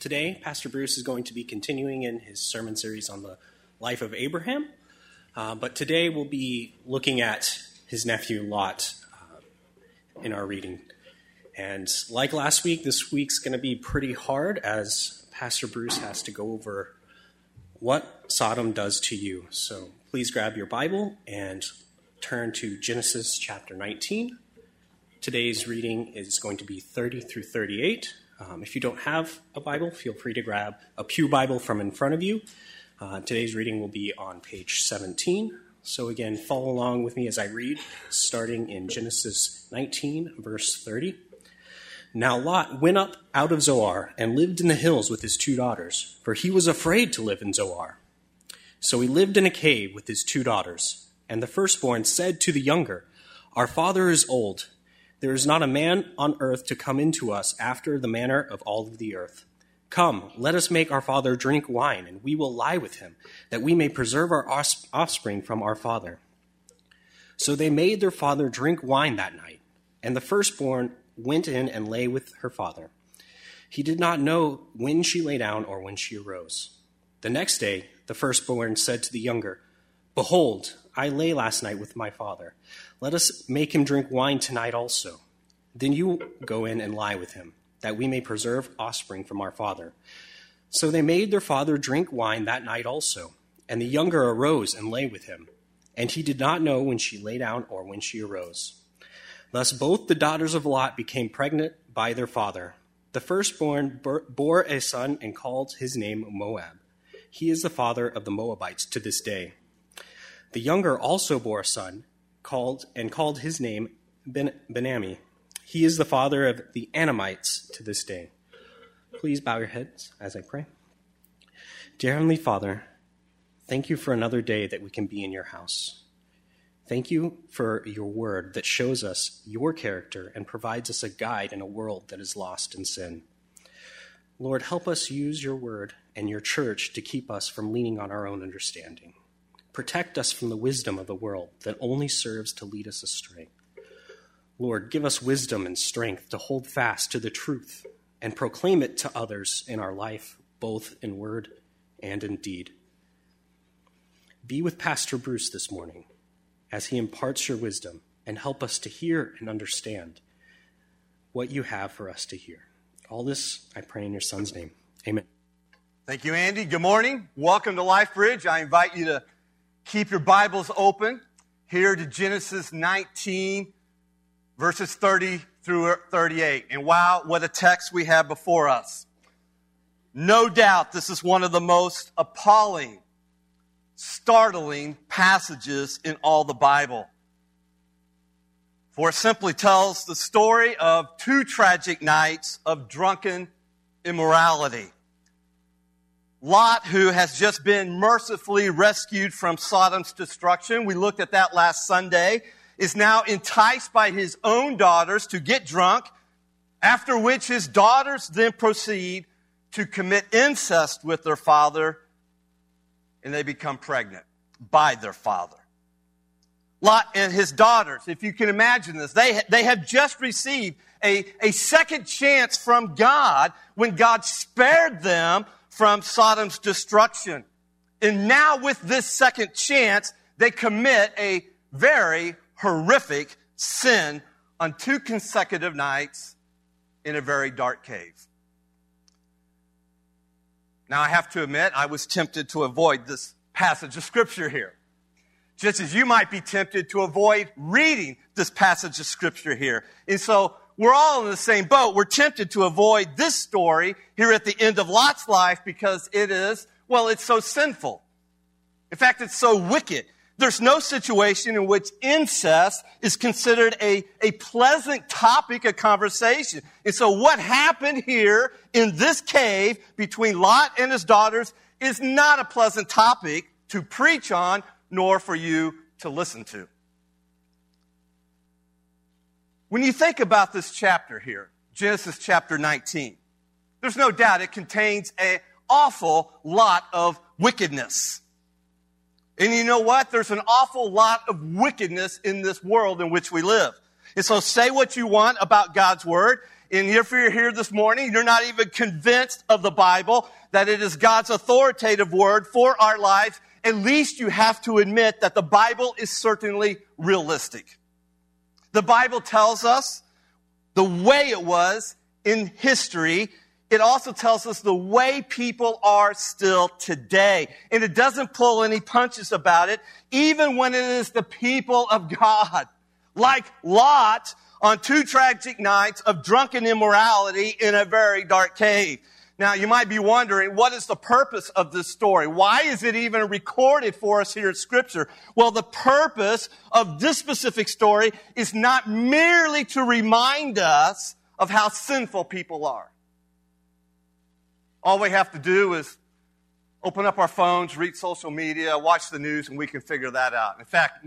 today, Pastor Bruce is going to be continuing in his sermon series on the life of Abraham. Uh, but today we'll be looking at his nephew Lot uh, in our reading. And like last week, this week's going to be pretty hard as Pastor Bruce has to go over what Sodom does to you. So please grab your Bible and turn to Genesis chapter 19. Today's reading is going to be 30 through 38. Um, if you don't have a Bible, feel free to grab a Pew Bible from in front of you. Uh, today's reading will be on page 17. So, again, follow along with me as I read, starting in Genesis 19, verse 30. Now Lot went up out of Zoar and lived in the hills with his two daughters, for he was afraid to live in Zoar. So he lived in a cave with his two daughters. And the firstborn said to the younger, Our father is old there is not a man on earth to come into us after the manner of all of the earth. Come, let us make our father drink wine, and we will lie with him, that we may preserve our offspring from our father. So they made their father drink wine that night, and the firstborn went in and lay with her father. He did not know when she lay down or when she arose. The next day, the firstborn said to the younger, Behold, I lay last night with my father. Let us make him drink wine tonight also. Then you go in and lie with him, that we may preserve offspring from our father. So they made their father drink wine that night also. And the younger arose and lay with him. And he did not know when she lay down or when she arose. Thus both the daughters of Lot became pregnant by their father. The firstborn bore a son and called his name Moab. He is the father of the Moabites to this day. The younger also bore a son called and called his name ben, Benami. He is the father of the Ammonites to this day. Please bow your heads as I pray. Dear Heavenly Father, thank you for another day that we can be in your house. Thank you for your word that shows us your character and provides us a guide in a world that is lost in sin. Lord, help us use your word and your church to keep us from leaning on our own understanding. Protect us from the wisdom of the world that only serves to lead us astray. Lord, give us wisdom and strength to hold fast to the truth and proclaim it to others in our life, both in word and in deed. Be with Pastor Bruce this morning as he imparts your wisdom and help us to hear and understand what you have for us to hear. All this I pray in your son's name. Amen. Thank you, Andy. Good morning. Welcome to Life Bridge. I invite you to Keep your Bibles open here to Genesis 19, verses 30 through 38. And wow, what a text we have before us. No doubt this is one of the most appalling, startling passages in all the Bible. For it simply tells the story of two tragic nights of drunken immorality. Lot, who has just been mercifully rescued from Sodom's destruction, we looked at that last Sunday, is now enticed by his own daughters to get drunk, after which his daughters then proceed to commit incest with their father, and they become pregnant by their father. Lot and his daughters, if you can imagine this, they, they have just received a, a second chance from God when God spared them from Sodom's destruction. And now with this second chance, they commit a very horrific sin on two consecutive nights in a very dark cave. Now I have to admit, I was tempted to avoid this passage of scripture here. Just as you might be tempted to avoid reading this passage of scripture here. And so we're all in the same boat. We're tempted to avoid this story here at the end of Lot's life because it is, well, it's so sinful. In fact, it's so wicked. There's no situation in which incest is considered a, a pleasant topic of conversation. And so what happened here in this cave between Lot and his daughters is not a pleasant topic to preach on, nor for you to listen to. When you think about this chapter here, Genesis chapter 19, there's no doubt it contains an awful lot of wickedness. And you know what? There's an awful lot of wickedness in this world in which we live. And so say what you want about God's word. And if you're here this morning, you're not even convinced of the Bible, that it is God's authoritative word for our lives, at least you have to admit that the Bible is certainly realistic. The Bible tells us the way it was in history. It also tells us the way people are still today. And it doesn't pull any punches about it, even when it is the people of God. Like Lot on two tragic nights of drunken immorality in a very dark cave. Now, you might be wondering, what is the purpose of this story? Why is it even recorded for us here in Scripture? Well, the purpose of this specific story is not merely to remind us of how sinful people are. All we have to do is open up our phones, read social media, watch the news, and we can figure that out. In fact,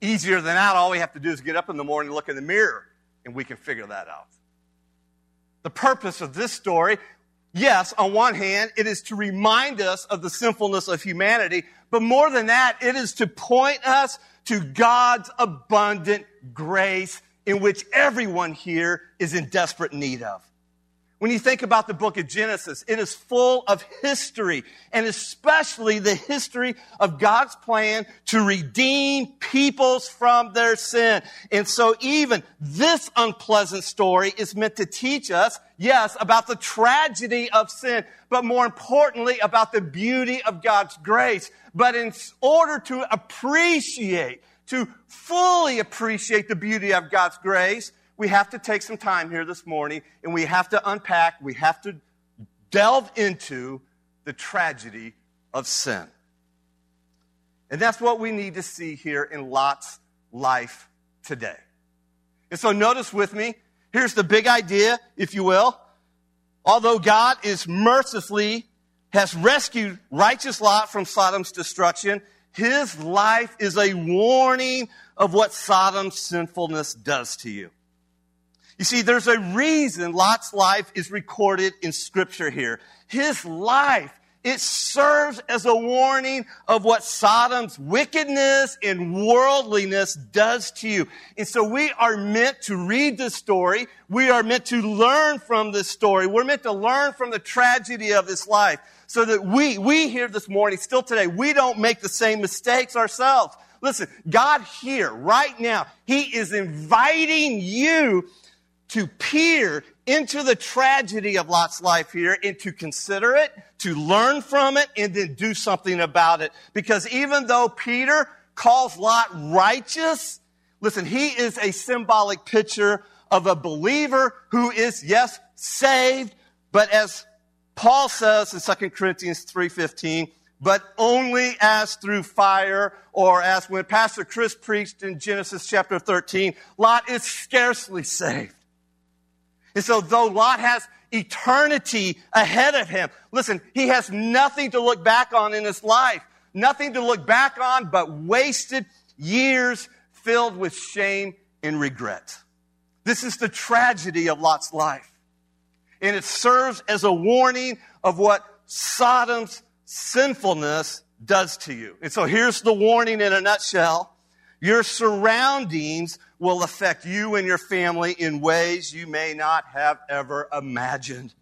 easier than that, all we have to do is get up in the morning, look in the mirror, and we can figure that out. The purpose of this story, yes, on one hand, it is to remind us of the sinfulness of humanity, but more than that, it is to point us to God's abundant grace in which everyone here is in desperate need of. When you think about the book of Genesis, it is full of history, and especially the history of God's plan to redeem peoples from their sin. And so even this unpleasant story is meant to teach us, yes, about the tragedy of sin, but more importantly, about the beauty of God's grace. But in order to appreciate, to fully appreciate the beauty of God's grace, we have to take some time here this morning and we have to unpack, we have to delve into the tragedy of sin. And that's what we need to see here in Lot's life today. And so notice with me, here's the big idea, if you will. Although God is mercifully has rescued righteous Lot from Sodom's destruction, his life is a warning of what Sodom's sinfulness does to you. You see, there's a reason Lot's life is recorded in scripture here. His life, it serves as a warning of what Sodom's wickedness and worldliness does to you. And so we are meant to read this story. We are meant to learn from this story. We're meant to learn from the tragedy of his life so that we, we here this morning, still today, we don't make the same mistakes ourselves. Listen, God here, right now, He is inviting you to peer into the tragedy of Lot's life here and to consider it, to learn from it, and then do something about it. Because even though Peter calls Lot righteous, listen, he is a symbolic picture of a believer who is, yes, saved, but as Paul says in 2 Corinthians 3.15, but only as through fire, or as when Pastor Chris preached in Genesis chapter 13, Lot is scarcely saved. And so though Lot has eternity ahead of him, listen, he has nothing to look back on in his life. Nothing to look back on but wasted years filled with shame and regret. This is the tragedy of Lot's life. And it serves as a warning of what Sodom's sinfulness does to you. And so here's the warning in a nutshell. Your surroundings will affect you and your family in ways you may not have ever imagined.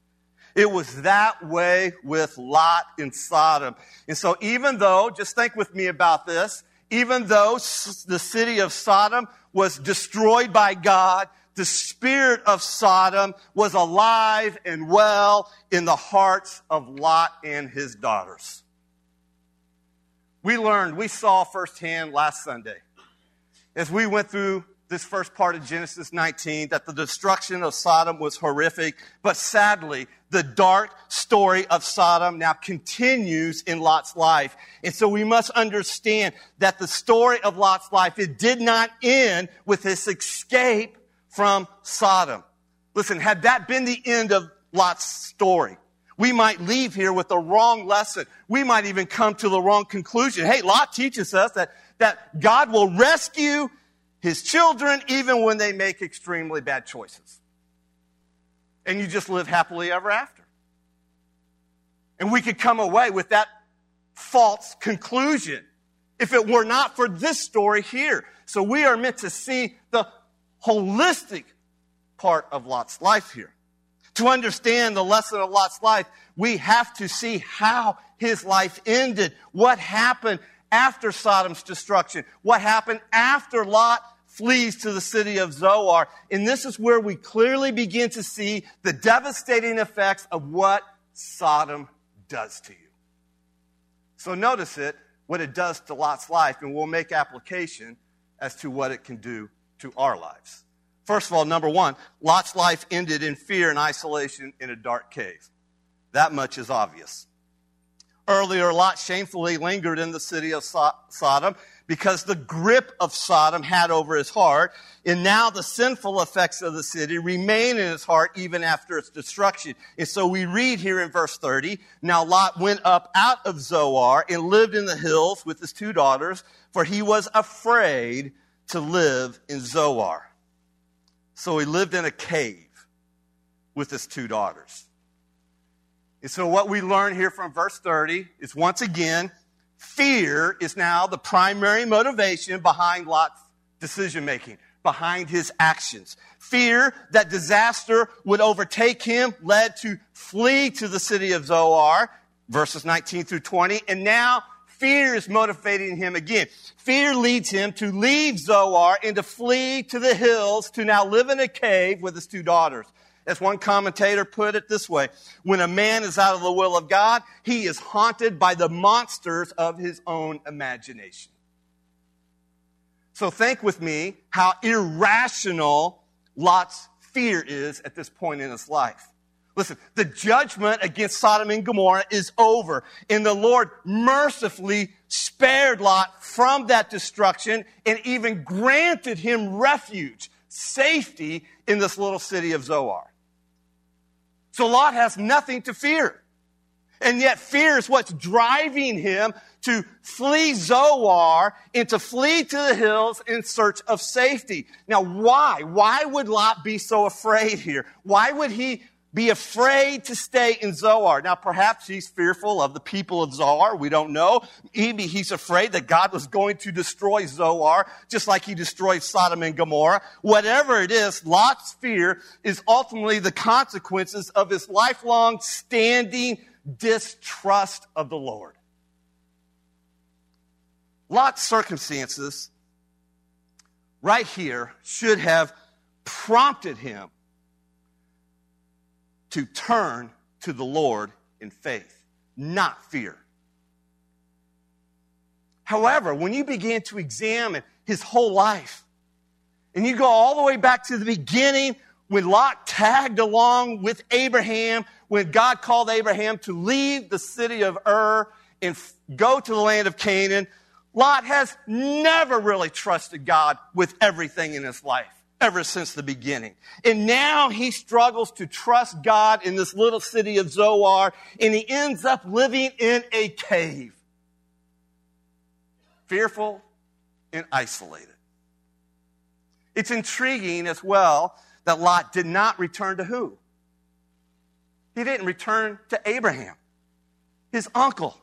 It was that way with Lot in Sodom. And so even though, just think with me about this, even though the city of Sodom was destroyed by God, the spirit of Sodom was alive and well in the hearts of Lot and his daughters. We learned, we saw firsthand last Sunday as we went through this first part of Genesis 19 that the destruction of Sodom was horrific, but sadly, the dark story of Sodom now continues in Lot's life. And so we must understand that the story of Lot's life, it did not end with his escape from Sodom. Listen, had that been the end of Lot's story, we might leave here with the wrong lesson. We might even come to the wrong conclusion. Hey, Lot teaches us that that God will rescue his children even when they make extremely bad choices. And you just live happily ever after. And we could come away with that false conclusion if it were not for this story here. So we are meant to see the holistic part of Lot's life here. To understand the lesson of Lot's life, we have to see how his life ended. What happened after Sodom's destruction? What happened after Lot flees to the city of Zoar? And this is where we clearly begin to see the devastating effects of what Sodom does to you. So notice it, what it does to Lot's life, and we'll make application as to what it can do to our lives. First of all, number one, Lot's life ended in fear and isolation in a dark cave. That much is obvious. Earlier, Lot shamefully lingered in the city of Sodom because the grip of Sodom had over his heart, and now the sinful effects of the city remain in his heart even after its destruction. And so we read here in verse 30, now Lot went up out of Zoar and lived in the hills with his two daughters, for he was afraid to live in Zoar. So he lived in a cave with his two daughters. And so what we learn here from verse 30 is once again, fear is now the primary motivation behind Lot's decision making, behind his actions. Fear that disaster would overtake him led to flee to the city of Zoar, verses 19 through 20, and now fear is motivating him again. Fear leads him to leave Zoar and to flee to the hills to now live in a cave with his two daughters. As one commentator put it this way, when a man is out of the will of God, he is haunted by the monsters of his own imagination. So think with me how irrational Lot's fear is at this point in his life. Listen, the judgment against Sodom and Gomorrah is over, and the Lord mercifully spared Lot from that destruction and even granted him refuge, safety in this little city of Zoar. So Lot has nothing to fear. And yet fear is what's driving him to flee Zoar and to flee to the hills in search of safety. Now, why? Why would Lot be so afraid here? Why would he be afraid to stay in Zoar. Now, perhaps he's fearful of the people of Zoar. We don't know. Maybe he's afraid that God was going to destroy Zoar, just like he destroyed Sodom and Gomorrah. Whatever it is, Lot's fear is ultimately the consequences of his lifelong standing distrust of the Lord. Lot's circumstances right here should have prompted him to turn to the Lord in faith, not fear. However, when you begin to examine his whole life, and you go all the way back to the beginning when Lot tagged along with Abraham, when God called Abraham to leave the city of Ur and go to the land of Canaan, Lot has never really trusted God with everything in his life ever since the beginning. And now he struggles to trust God in this little city of Zoar, and he ends up living in a cave. Fearful and isolated. It's intriguing as well that Lot did not return to who? He didn't return to Abraham, his uncle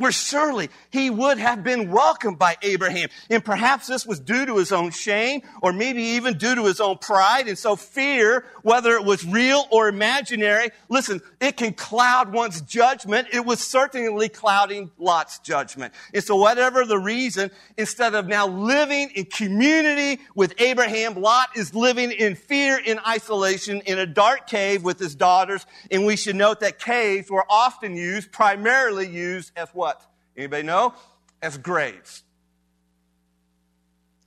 where surely he would have been welcomed by Abraham. And perhaps this was due to his own shame or maybe even due to his own pride. And so fear, whether it was real or imaginary, listen, it can cloud one's judgment. It was certainly clouding Lot's judgment. And so whatever the reason, instead of now living in community with Abraham, Lot is living in fear in isolation in a dark cave with his daughters. And we should note that caves were often used, primarily used as what? Anybody know? As graves.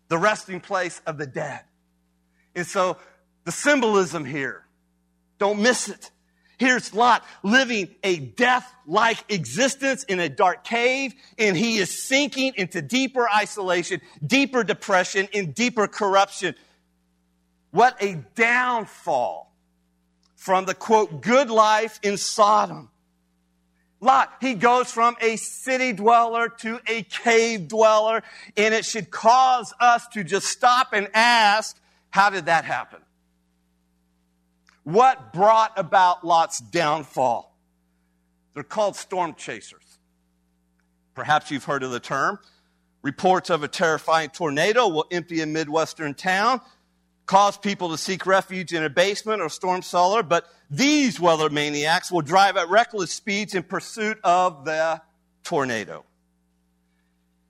The resting place of the dead. And so the symbolism here, don't miss it. Here's Lot living a death-like existence in a dark cave, and he is sinking into deeper isolation, deeper depression, and deeper corruption. What a downfall from the quote, good life in Sodom Lot, he goes from a city dweller to a cave dweller, and it should cause us to just stop and ask, how did that happen? What brought about Lot's downfall? They're called storm chasers. Perhaps you've heard of the term. Reports of a terrifying tornado will empty a Midwestern town, cause people to seek refuge in a basement or storm cellar, but these weather maniacs will drive at reckless speeds in pursuit of the tornado.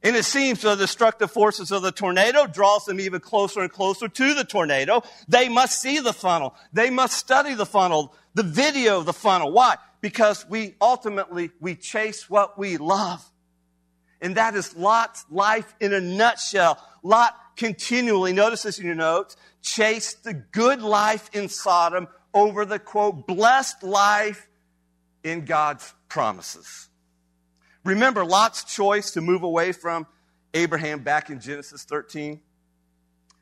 And it seems the destructive forces of the tornado draws them even closer and closer to the tornado. They must see the funnel. They must study the funnel, the video of the funnel. Why? Because we ultimately, we chase what we love. And that is Lot's life in a nutshell. Lot continually, notice this in your notes, chased the good life in Sodom over the quote, blessed life in God's promises. Remember Lot's choice to move away from Abraham back in Genesis 13?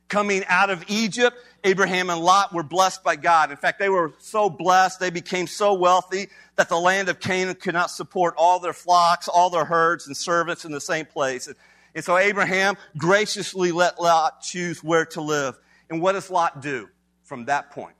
Coming out of Egypt, Abraham and Lot were blessed by God. In fact, they were so blessed, they became so wealthy that the land of Canaan could not support all their flocks, all their herds and servants in the same place. And so Abraham graciously let Lot choose where to live. And what does Lot do from that point?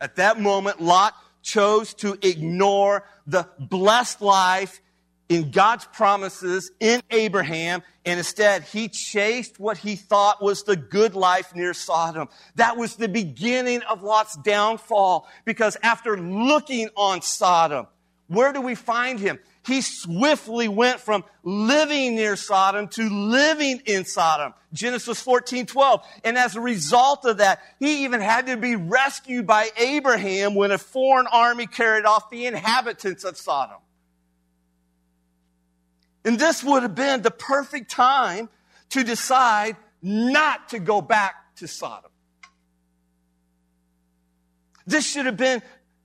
At that moment, Lot chose to ignore the blessed life in God's promises in Abraham, and instead he chased what he thought was the good life near Sodom. That was the beginning of Lot's downfall, because after looking on Sodom, where do we find him? He swiftly went from living near Sodom to living in Sodom. Genesis 14, 12. And as a result of that, he even had to be rescued by Abraham when a foreign army carried off the inhabitants of Sodom. And this would have been the perfect time to decide not to go back to Sodom. This should have been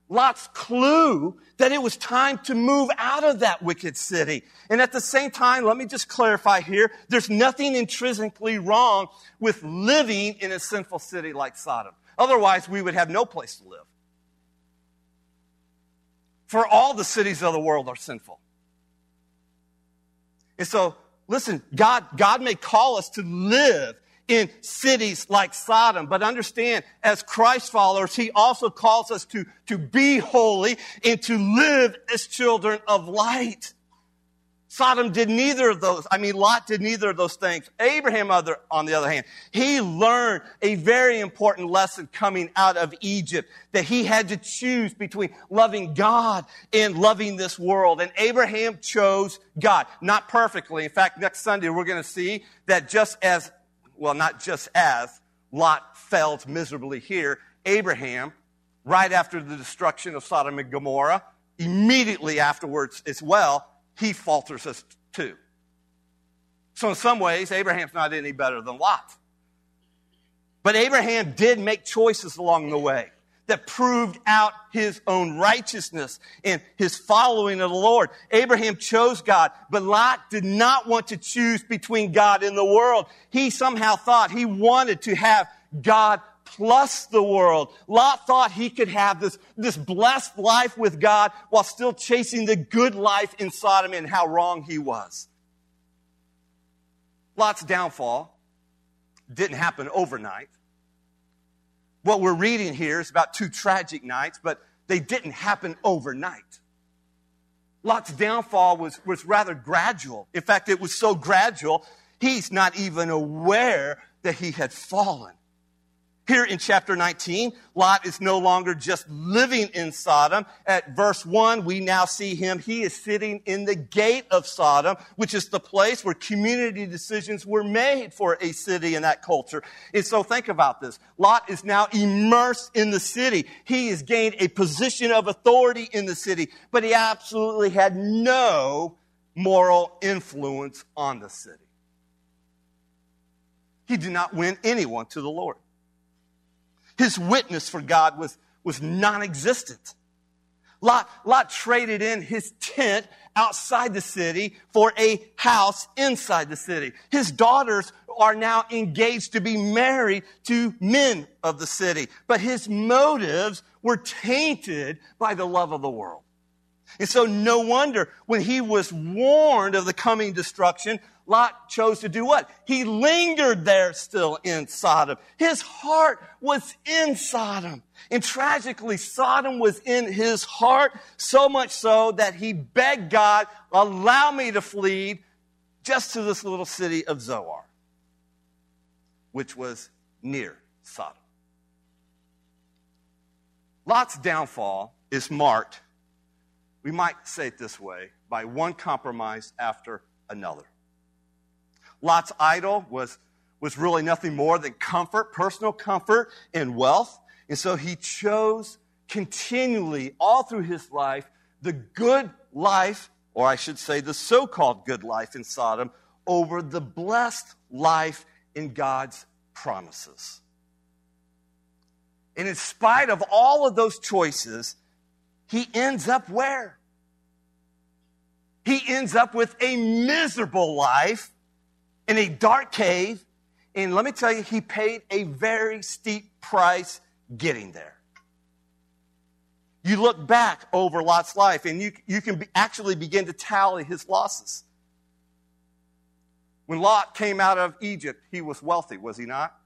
Lot's clue that it was time to move out of that wicked city. And at the same time, let me just clarify here, there's nothing intrinsically wrong with living in a sinful city like Sodom. Otherwise, we would have no place to live. For all the cities of the world are sinful. And so, listen, God, God may call us to live in cities like Sodom. But understand, as Christ followers, He also calls us to, to be holy and to live as children of light. Sodom did neither of those. I mean, Lot did neither of those things. Abraham, other, on the other hand, he learned a very important lesson coming out of Egypt that he had to choose between loving God and loving this world. And Abraham chose God. Not perfectly. In fact, next Sunday we're going to see that just as well, not just as Lot failed miserably here, Abraham, right after the destruction of Sodom and Gomorrah, immediately afterwards as well, he falters us too. So, in some ways, Abraham's not any better than Lot. But Abraham did make choices along the way that proved out his own righteousness and his following of the Lord. Abraham chose God, but Lot did not want to choose between God and the world. He somehow thought he wanted to have God plus the world. Lot thought he could have this, this blessed life with God while still chasing the good life in Sodom and how wrong he was. Lot's downfall didn't happen overnight. What we're reading here is about two tragic nights, but they didn't happen overnight. Lot's downfall was, was rather gradual. In fact, it was so gradual, he's not even aware that he had fallen. Here in chapter 19, Lot is no longer just living in Sodom. At verse 1, we now see him. He is sitting in the gate of Sodom, which is the place where community decisions were made for a city in that culture. And so think about this. Lot is now immersed in the city. He has gained a position of authority in the city, but he absolutely had no moral influence on the city. He did not win anyone to the Lord. His witness for God was, was non existent. Lot, Lot traded in his tent outside the city for a house inside the city. His daughters are now engaged to be married to men of the city, but his motives were tainted by the love of the world. And so no wonder when he was warned of the coming destruction, Lot chose to do what? He lingered there still in Sodom. His heart was in Sodom. And tragically, Sodom was in his heart, so much so that he begged God, allow me to flee just to this little city of Zoar, which was near Sodom. Lot's downfall is marked, we might say it this way, by one compromise after another. Lot's idol was, was really nothing more than comfort, personal comfort, and wealth. And so he chose continually, all through his life, the good life, or I should say, the so called good life in Sodom, over the blessed life in God's promises. And in spite of all of those choices, he ends up where? He ends up with a miserable life in a dark cave. And let me tell you, he paid a very steep price getting there. You look back over Lot's life and you, you can be, actually begin to tally his losses. When Lot came out of Egypt, he was wealthy, was he not?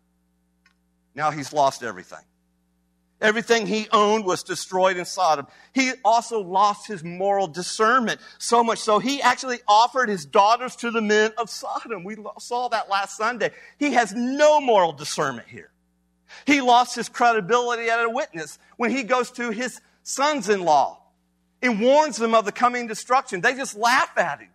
Now he's lost everything. Everything he owned was destroyed in Sodom. He also lost his moral discernment so much so he actually offered his daughters to the men of Sodom. We saw that last Sunday. He has no moral discernment here. He lost his credibility as a witness when he goes to his sons in law and warns them of the coming destruction. They just laugh at him.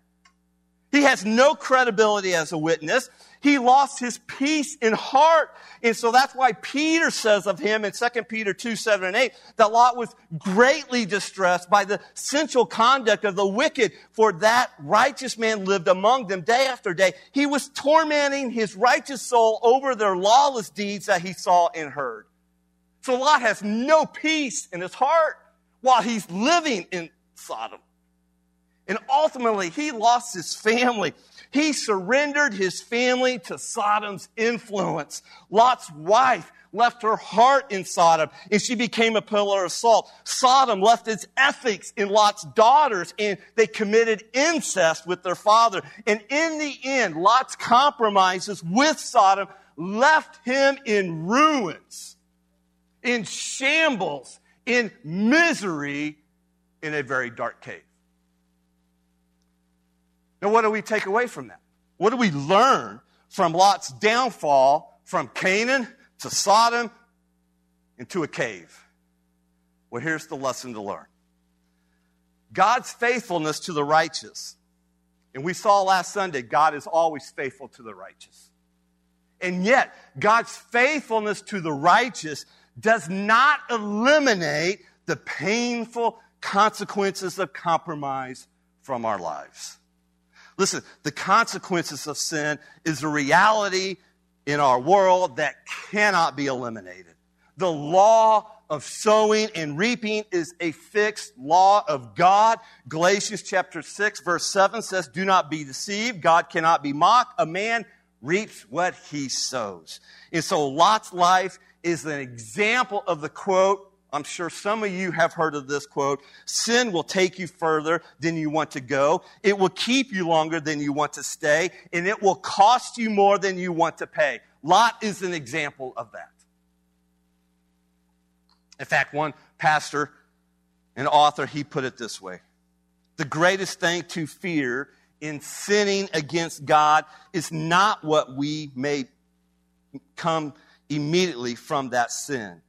He has no credibility as a witness. He lost his peace in heart. And so that's why Peter says of him in 2 Peter 2, 7 and 8, that Lot was greatly distressed by the sensual conduct of the wicked, for that righteous man lived among them day after day. He was tormenting his righteous soul over their lawless deeds that he saw and heard. So Lot has no peace in his heart while he's living in Sodom. And ultimately, he lost his family. He surrendered his family to Sodom's influence. Lot's wife left her heart in Sodom and she became a pillar of salt. Sodom left its ethics in Lot's daughters and they committed incest with their father. And in the end, Lot's compromises with Sodom left him in ruins, in shambles, in misery, in a very dark cave. Now, what do we take away from that? What do we learn from Lot's downfall from Canaan to Sodom into a cave? Well, here's the lesson to learn God's faithfulness to the righteous. And we saw last Sunday, God is always faithful to the righteous. And yet, God's faithfulness to the righteous does not eliminate the painful consequences of compromise from our lives. Listen, the consequences of sin is a reality in our world that cannot be eliminated. The law of sowing and reaping is a fixed law of God. Galatians chapter 6 verse 7 says, do not be deceived. God cannot be mocked. A man reaps what he sows. And so Lot's life is an example of the quote, I'm sure some of you have heard of this quote sin will take you further than you want to go. It will keep you longer than you want to stay, and it will cost you more than you want to pay. Lot is an example of that. In fact, one pastor and author, he put it this way The greatest thing to fear in sinning against God is not what we may come immediately from that sin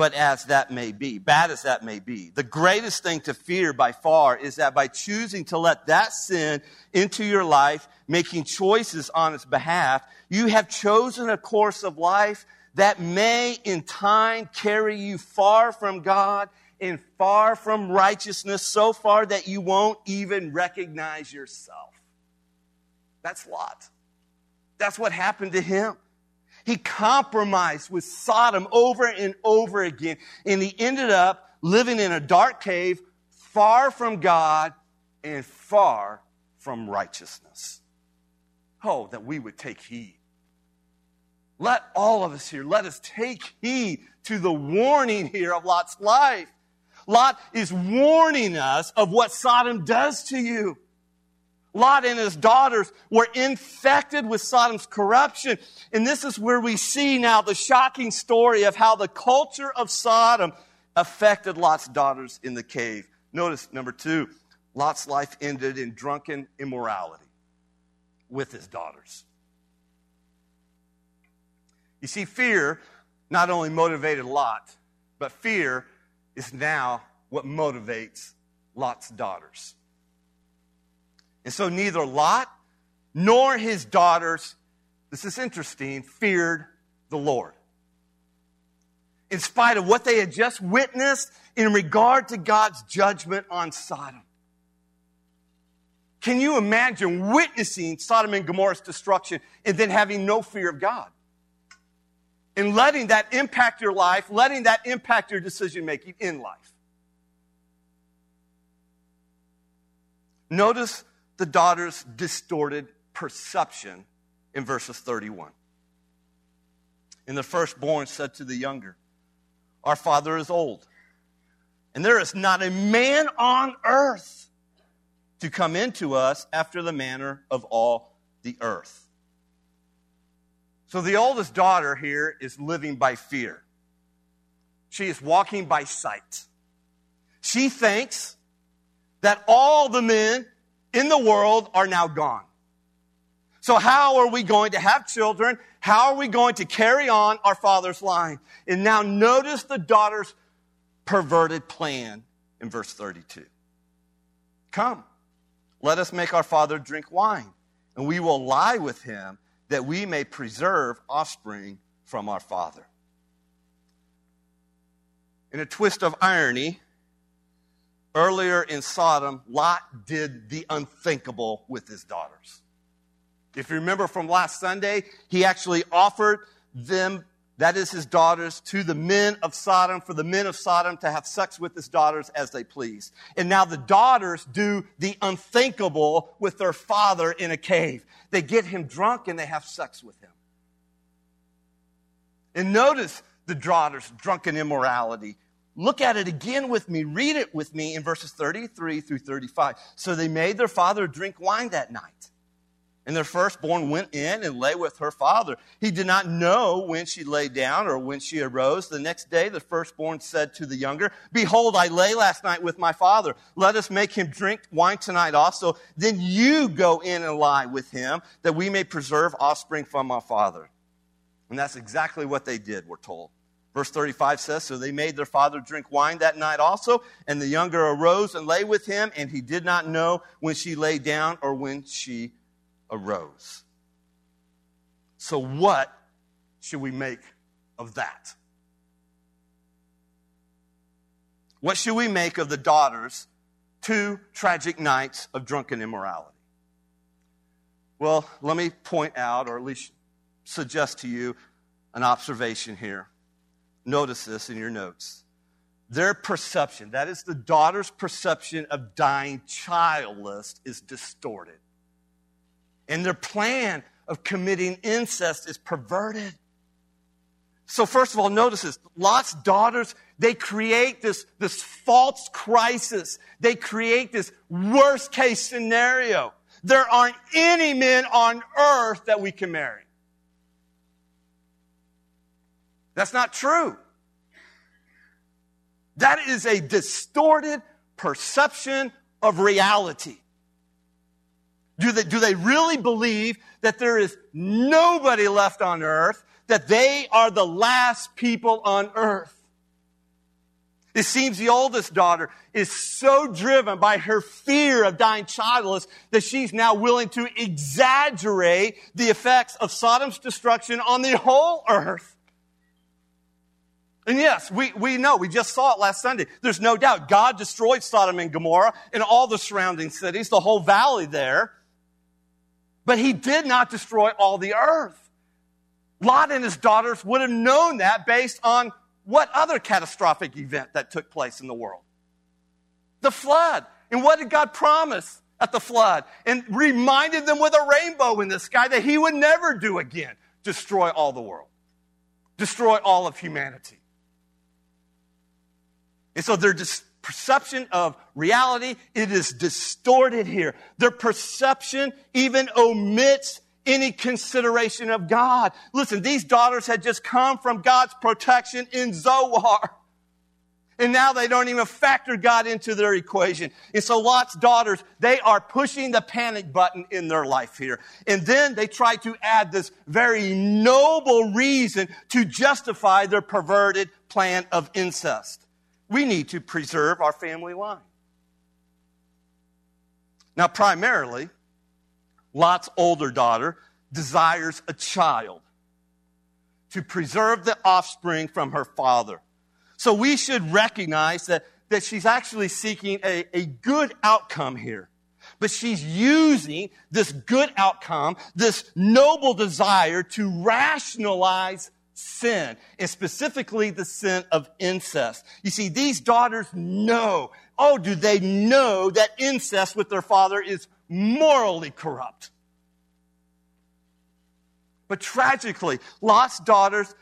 but as that may be, bad as that may be, the greatest thing to fear by far is that by choosing to let that sin into your life, making choices on its behalf, you have chosen a course of life that may in time carry you far from God and far from righteousness, so far that you won't even recognize yourself. That's Lot. That's what happened to him. He compromised with Sodom over and over again. And he ended up living in a dark cave, far from God and far from righteousness. Oh, that we would take heed. Let all of us here, let us take heed to the warning here of Lot's life. Lot is warning us of what Sodom does to you. Lot and his daughters were infected with Sodom's corruption. And this is where we see now the shocking story of how the culture of Sodom affected Lot's daughters in the cave. Notice number two, Lot's life ended in drunken immorality with his daughters. You see, fear not only motivated Lot, but fear is now what motivates Lot's daughters. And so neither Lot nor his daughters, this is interesting, feared the Lord. In spite of what they had just witnessed in regard to God's judgment on Sodom. Can you imagine witnessing Sodom and Gomorrah's destruction and then having no fear of God? And letting that impact your life, letting that impact your decision making in life. Notice the daughter's distorted perception in verses 31. And the firstborn said to the younger, Our father is old, and there is not a man on earth to come into us after the manner of all the earth. So the oldest daughter here is living by fear. She is walking by sight. She thinks that all the men in the world are now gone. So how are we going to have children? How are we going to carry on our father's line? And now notice the daughter's perverted plan in verse 32. Come, let us make our father drink wine, and we will lie with him that we may preserve offspring from our father. In a twist of irony, earlier in Sodom, Lot did the unthinkable with his daughters. If you remember from last Sunday, he actually offered them that is his daughters, to the men of Sodom, for the men of Sodom to have sex with his daughters as they please. And now the daughters do the unthinkable with their father in a cave. They get him drunk and they have sex with him. And notice the daughter's drunken immorality. Look at it again with me. Read it with me in verses 33 through 35. So they made their father drink wine that night. And their firstborn went in and lay with her father. He did not know when she lay down or when she arose. The next day, the firstborn said to the younger, Behold, I lay last night with my father. Let us make him drink wine tonight also. Then you go in and lie with him, that we may preserve offspring from our father. And that's exactly what they did, we're told. Verse 35 says, So they made their father drink wine that night also, and the younger arose and lay with him, and he did not know when she lay down or when she arose. So, what should we make of that? What should we make of the daughters' two tragic nights of drunken immorality? Well, let me point out, or at least suggest to you, an observation here. Notice this in your notes. Their perception, that is the daughter's perception of dying childless, is distorted and their plan of committing incest is perverted. So, first of all, notice this Lot's daughters, they create this, this false crisis. They create this worst case scenario. There aren't any men on earth that we can marry. That's not true. That is a distorted perception of reality. Do they, do they really believe that there is nobody left on earth, that they are the last people on earth? It seems the oldest daughter is so driven by her fear of dying childless that she's now willing to exaggerate the effects of Sodom's destruction on the whole earth. And yes, we, we know, we just saw it last Sunday. There's no doubt God destroyed Sodom and Gomorrah and all the surrounding cities, the whole valley there. But he did not destroy all the earth. Lot and his daughters would have known that based on what other catastrophic event that took place in the world? The flood. And what did God promise at the flood? And reminded them with a rainbow in the sky that he would never do again destroy all the world, destroy all of humanity. And so they're just perception of reality, it is distorted here. Their perception even omits any consideration of God. Listen, these daughters had just come from God's protection in Zoar. And now they don't even factor God into their equation. And so Lot's daughters, they are pushing the panic button in their life here. And then they try to add this very noble reason to justify their perverted plan of incest. We need to preserve our family line. Now, primarily, Lot's older daughter desires a child to preserve the offspring from her father. So we should recognize that, that she's actually seeking a, a good outcome here. But she's using this good outcome, this noble desire to rationalize sin, and specifically the sin of incest. You see, these daughters know, oh, do they know that incest with their father is morally corrupt? But tragically, Lot's daughters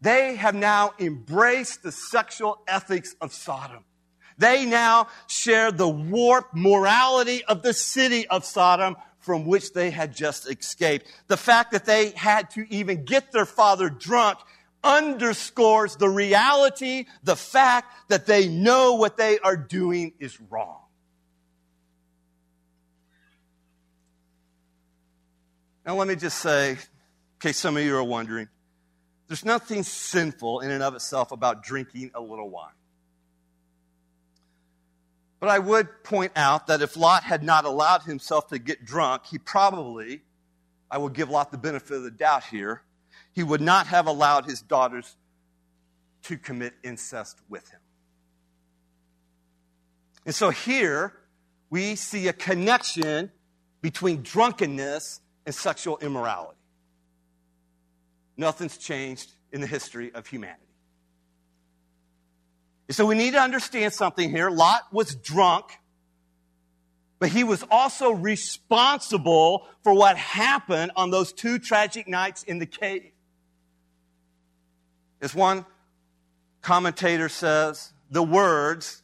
they have now embraced the sexual ethics of Sodom. They now share the warped morality of the city of Sodom from which they had just escaped. The fact that they had to even get their father drunk underscores the reality, the fact that they know what they are doing is wrong. Now, let me just say, in case some of you are wondering, there's nothing sinful in and of itself about drinking a little wine. But I would point out that if Lot had not allowed himself to get drunk, he probably, I will give Lot the benefit of the doubt here, he would not have allowed his daughters to commit incest with him. And so here we see a connection between drunkenness and sexual immorality. Nothing's changed in the history of humanity. So we need to understand something here. Lot was drunk, but he was also responsible for what happened on those two tragic nights in the cave. As one commentator says, the words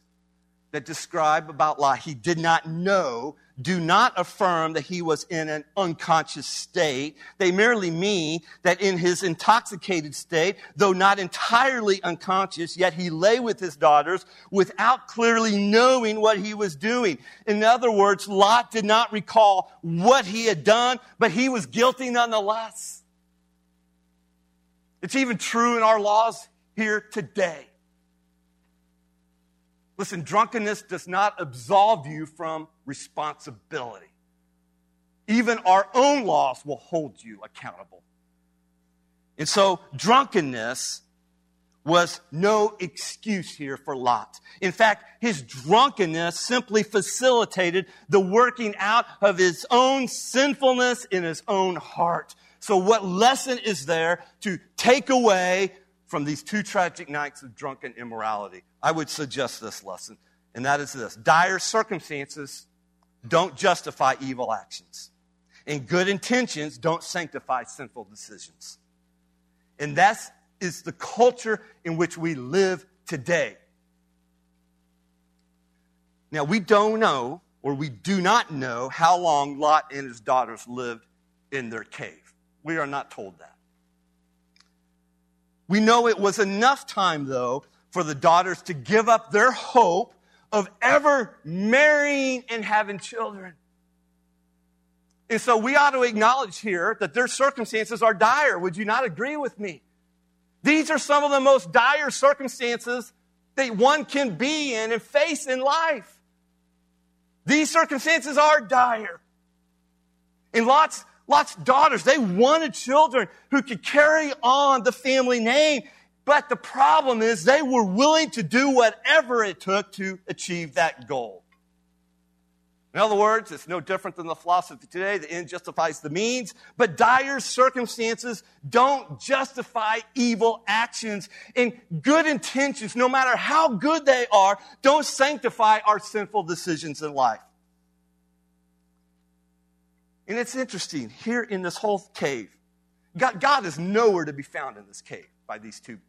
that describe about Lot, he did not know do not affirm that he was in an unconscious state. They merely mean that in his intoxicated state, though not entirely unconscious, yet he lay with his daughters without clearly knowing what he was doing. In other words, Lot did not recall what he had done, but he was guilty nonetheless. It's even true in our laws here today. Listen, drunkenness does not absolve you from responsibility. Even our own laws will hold you accountable. And so, drunkenness was no excuse here for Lot. In fact, his drunkenness simply facilitated the working out of his own sinfulness in his own heart. So, what lesson is there to take away from these two tragic nights of drunken immorality? I would suggest this lesson, and that is this dire circumstances don't justify evil actions. And good intentions don't sanctify sinful decisions. And that is the culture in which we live today. Now, we don't know, or we do not know, how long Lot and his daughters lived in their cave. We are not told that. We know it was enough time, though, for the daughters to give up their hope of ever marrying and having children. And so we ought to acknowledge here that their circumstances are dire. Would you not agree with me? These are some of the most dire circumstances that one can be in and face in life. These circumstances are dire. And Lot's, Lot's of daughters, they wanted children who could carry on the family name. But the problem is they were willing to do whatever it took to achieve that goal. In other words, it's no different than the philosophy today. The end justifies the means, but dire circumstances don't justify evil actions. And good intentions, no matter how good they are, don't sanctify our sinful decisions in life. And it's interesting, here in this whole cave, God, God is nowhere to be found in this cave by these two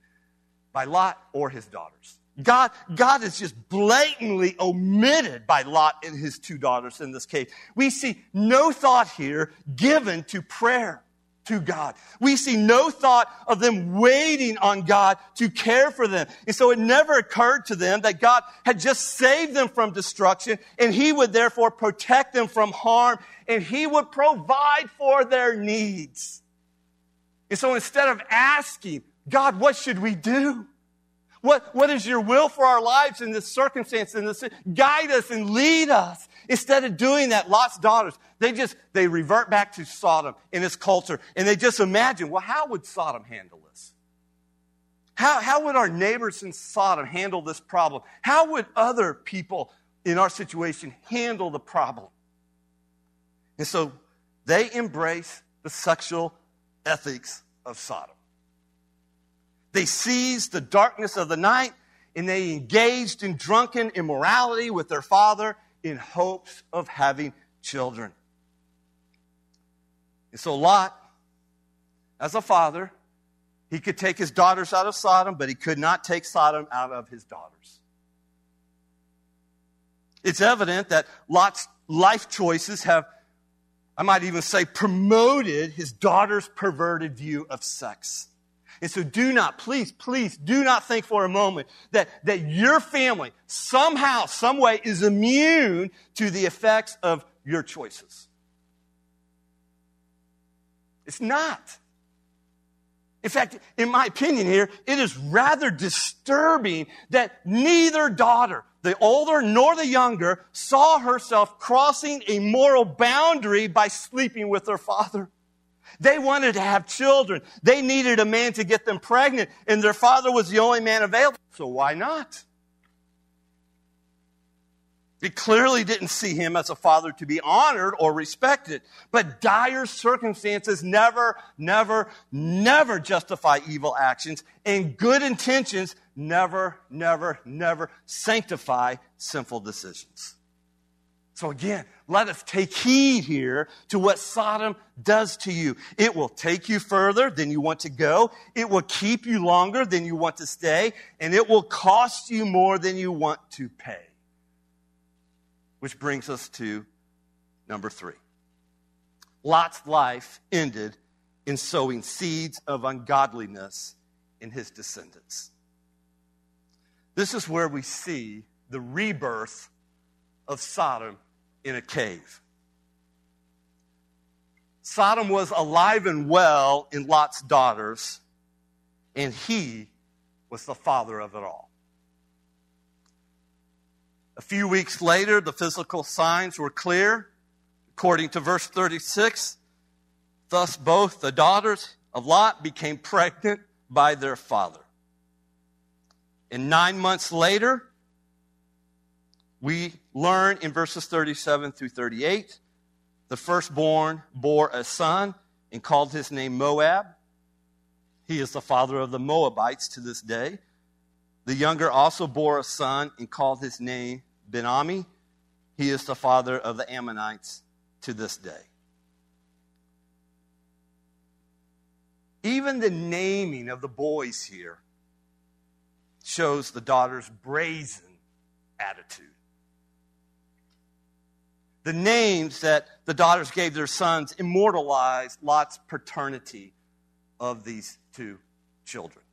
by Lot or his daughters. God, God is just blatantly omitted by Lot and his two daughters in this cave. We see no thought here given to prayer. To God. We see no thought of them waiting on God to care for them. And so it never occurred to them that God had just saved them from destruction and He would therefore protect them from harm and He would provide for their needs. And so instead of asking, God, what should we do? What, what is your will for our lives in this circumstance? In this, guide us and lead us. Instead of doing that, Lot's daughters, they just, they revert back to Sodom and its culture. And they just imagine, well, how would Sodom handle this? How, how would our neighbors in Sodom handle this problem? How would other people in our situation handle the problem? And so they embrace the sexual ethics of Sodom. They seized the darkness of the night and they engaged in drunken immorality with their father in hopes of having children. And so Lot, as a father, he could take his daughters out of Sodom, but he could not take Sodom out of his daughters. It's evident that Lot's life choices have, I might even say, promoted his daughter's perverted view of sex. And so do not, please, please do not think for a moment that, that your family somehow, some way is immune to the effects of your choices. It's not. In fact, in my opinion here, it is rather disturbing that neither daughter, the older nor the younger, saw herself crossing a moral boundary by sleeping with her father. They wanted to have children. They needed a man to get them pregnant, and their father was the only man available. So why not? They clearly didn't see him as a father to be honored or respected. But dire circumstances never, never, never justify evil actions, and good intentions never, never, never sanctify sinful decisions. So again, let us take heed here to what Sodom does to you. It will take you further than you want to go. It will keep you longer than you want to stay. And it will cost you more than you want to pay. Which brings us to number three. Lot's life ended in sowing seeds of ungodliness in his descendants. This is where we see the rebirth of Sodom in a cave. Sodom was alive and well in Lot's daughters, and he was the father of it all. A few weeks later, the physical signs were clear. According to verse 36, thus both the daughters of Lot became pregnant by their father. And nine months later, we learn in verses 37 through 38 the firstborn bore a son and called his name Moab. He is the father of the Moabites to this day. The younger also bore a son and called his name Ben-Ammi. He is the father of the Ammonites to this day. Even the naming of the boys here shows the daughter's brazen attitude the names that the daughters gave their sons immortalized Lot's paternity of these two children.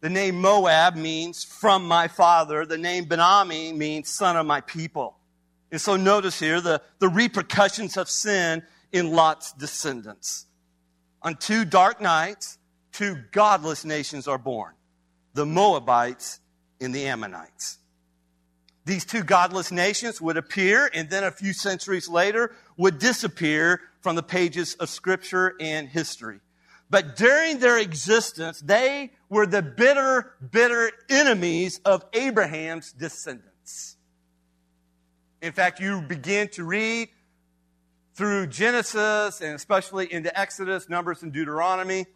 The name Moab means from my father. The name Ben-Ammi means son of my people. And so notice here the, the repercussions of sin in Lot's descendants. On two dark nights, two godless nations are born the Moabites and the Ammonites. These two godless nations would appear and then a few centuries later would disappear from the pages of scripture and history. But during their existence, they were the bitter, bitter enemies of Abraham's descendants. In fact, you begin to read through Genesis and especially into Exodus, Numbers, and Deuteronomy.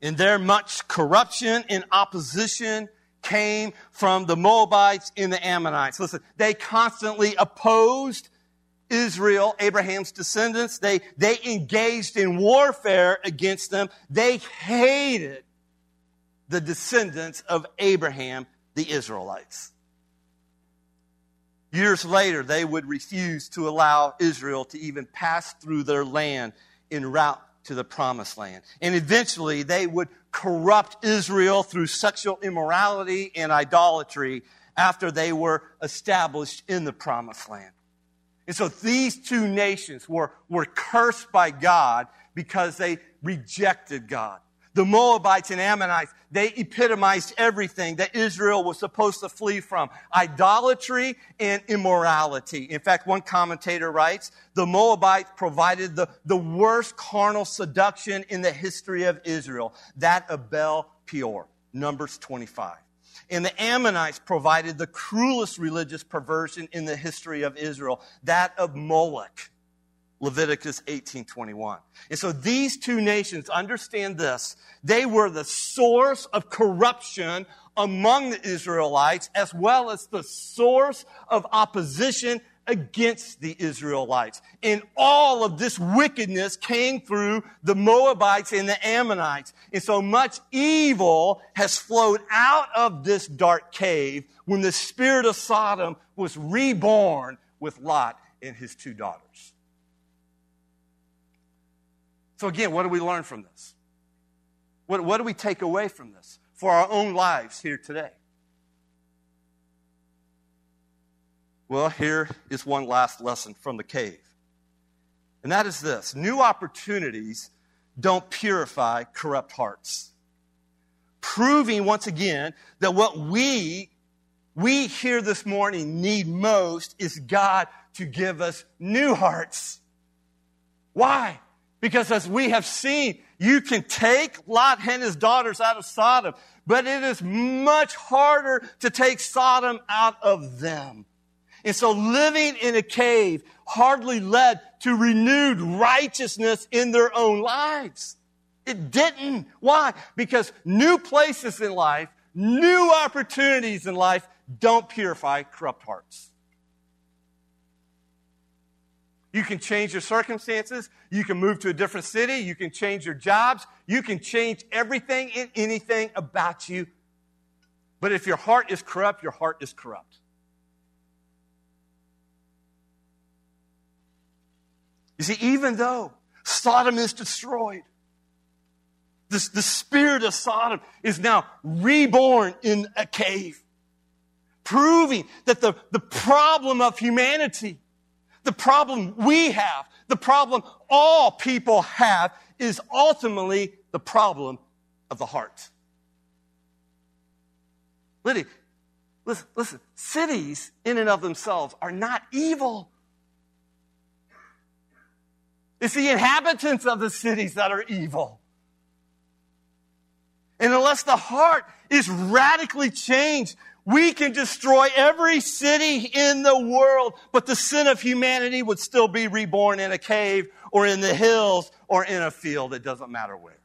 In there, much corruption and opposition came from the Moabites and the Ammonites. Listen, they constantly opposed Israel, Abraham's descendants. They, they engaged in warfare against them. They hated the descendants of Abraham, the Israelites. Years later, they would refuse to allow Israel to even pass through their land en route to the promised land. And eventually they would corrupt Israel through sexual immorality and idolatry after they were established in the promised land. And so these two nations were, were cursed by God because they rejected God. The Moabites and Ammonites, they epitomized everything that Israel was supposed to flee from idolatry and immorality. In fact, one commentator writes the Moabites provided the, the worst carnal seduction in the history of Israel, that of Baal Peor, Numbers 25. And the Ammonites provided the cruelest religious perversion in the history of Israel, that of Moloch. Leviticus 18:21. And so these two nations understand this. They were the source of corruption among the Israelites as well as the source of opposition against the Israelites. And all of this wickedness came through the Moabites and the Ammonites. And so much evil has flowed out of this dark cave when the spirit of Sodom was reborn with Lot and his two daughters. So, again, what do we learn from this? What, what do we take away from this for our own lives here today? Well, here is one last lesson from the cave. And that is this new opportunities don't purify corrupt hearts. Proving once again that what we, we here this morning need most is God to give us new hearts. Why? Because as we have seen, you can take Lot and his daughters out of Sodom, but it is much harder to take Sodom out of them. And so living in a cave hardly led to renewed righteousness in their own lives. It didn't. Why? Because new places in life, new opportunities in life don't purify corrupt hearts. You can change your circumstances. You can move to a different city. You can change your jobs. You can change everything and anything about you. But if your heart is corrupt, your heart is corrupt. You see, even though Sodom is destroyed, this, the spirit of Sodom is now reborn in a cave, proving that the, the problem of humanity the problem we have, the problem all people have, is ultimately the problem of the heart. Lydia, listen, listen, cities in and of themselves are not evil. It's the inhabitants of the cities that are evil. And unless the heart is radically changed, we can destroy every city in the world, but the sin of humanity would still be reborn in a cave or in the hills or in a field. It doesn't matter where.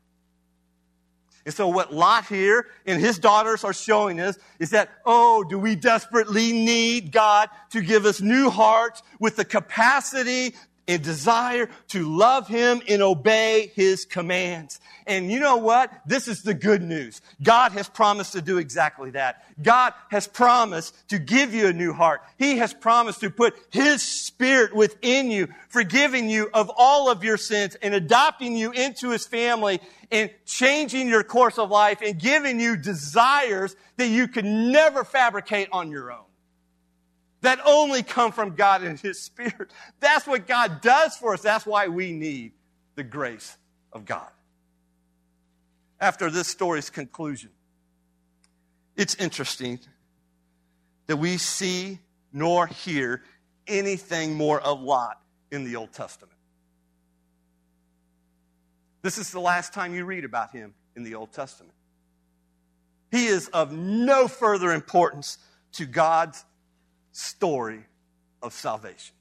And so what Lot here and his daughters are showing us is that, oh, do we desperately need God to give us new hearts with the capacity and desire to love him and obey his commands. And you know what? This is the good news. God has promised to do exactly that. God has promised to give you a new heart. He has promised to put his spirit within you, forgiving you of all of your sins and adopting you into his family and changing your course of life and giving you desires that you could never fabricate on your own that only come from God and His Spirit. That's what God does for us. That's why we need the grace of God. After this story's conclusion, it's interesting that we see nor hear anything more of Lot in the Old Testament. This is the last time you read about him in the Old Testament. He is of no further importance to God's story of salvation.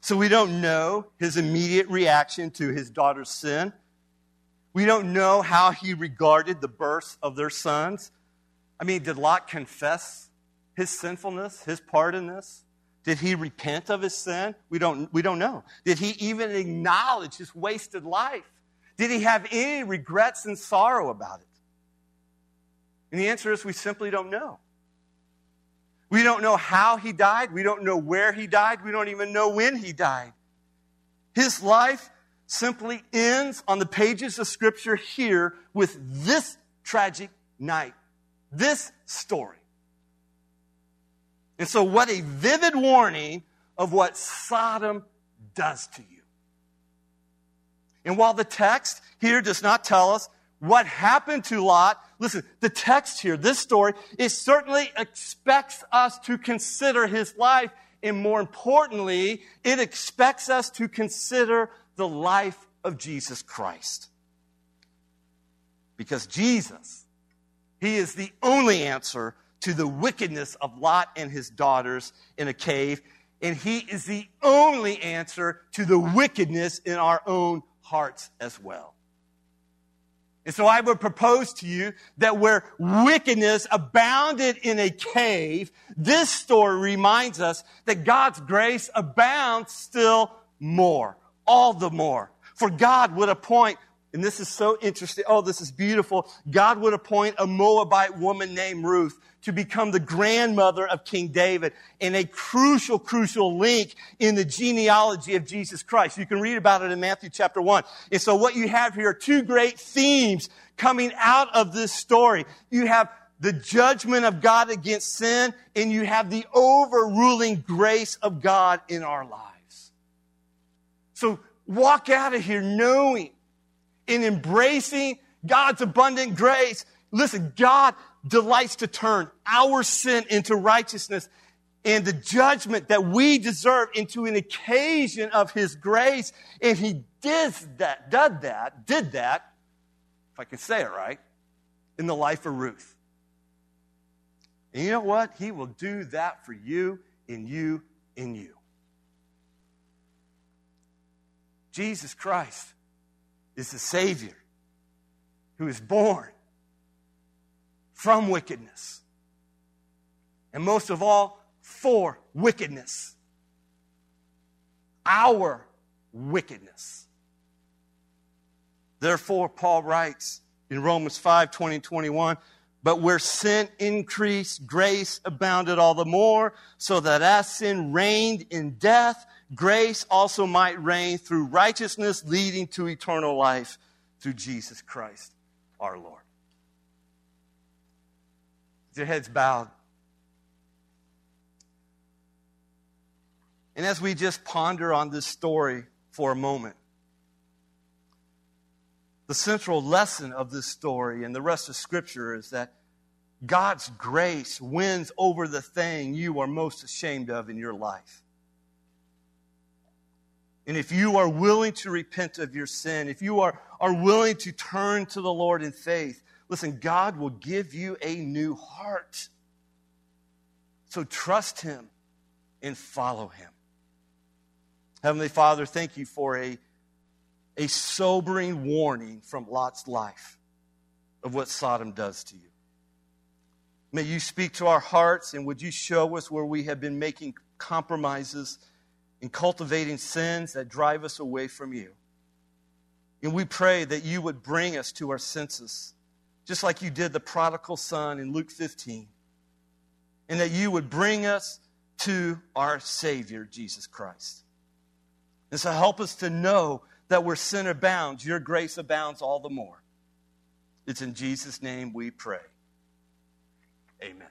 So we don't know his immediate reaction to his daughter's sin. We don't know how he regarded the birth of their sons. I mean, did Lot confess his sinfulness, his part in this? Did he repent of his sin? We don't, we don't know. Did he even acknowledge his wasted life? Did he have any regrets and sorrow about it? And the answer is we simply don't know. We don't know how he died. We don't know where he died. We don't even know when he died. His life simply ends on the pages of Scripture here with this tragic night, this story. And so, what a vivid warning of what Sodom does to you. And while the text here does not tell us what happened to Lot, listen, the text here, this story, it certainly expects us to consider his life. And more importantly, it expects us to consider the life of Jesus Christ. Because Jesus, He is the only answer to the wickedness of Lot and his daughters in a cave, and He is the only answer to the wickedness in our own hearts as well. And so I would propose to you that where wickedness abounded in a cave, this story reminds us that God's grace abounds still more, all the more. For God would appoint, and this is so interesting. Oh, this is beautiful. God would appoint a Moabite woman named Ruth to become the grandmother of King David and a crucial, crucial link in the genealogy of Jesus Christ. You can read about it in Matthew chapter 1. And so what you have here are two great themes coming out of this story. You have the judgment of God against sin, and you have the overruling grace of God in our lives. So walk out of here knowing and embracing God's abundant grace. Listen, God delights to turn our sin into righteousness and the judgment that we deserve into an occasion of His grace. And He did that, did that, did that, if I can say it right, in the life of Ruth. And you know what? He will do that for you, in you, in you. Jesus Christ is the Savior who is born from wickedness. And most of all, for wickedness. Our wickedness. Therefore, Paul writes in Romans 5 20 and 21 but where sin increased, grace abounded all the more, so that as sin reigned in death, grace also might reign through righteousness, leading to eternal life through Jesus Christ our Lord. With your heads bowed. And as we just ponder on this story for a moment, the central lesson of this story and the rest of Scripture is that God's grace wins over the thing you are most ashamed of in your life. And if you are willing to repent of your sin, if you are, are willing to turn to the Lord in faith, listen, God will give you a new heart. So trust Him and follow Him. Heavenly Father, thank you for a, a sobering warning from Lot's life of what Sodom does to you. May you speak to our hearts and would you show us where we have been making compromises and cultivating sins that drive us away from you. And we pray that you would bring us to our senses, just like you did the prodigal son in Luke 15, and that you would bring us to our Savior, Jesus Christ. And so help us to know that where sin abounds, your grace abounds all the more. It's in Jesus' name we pray. Amen.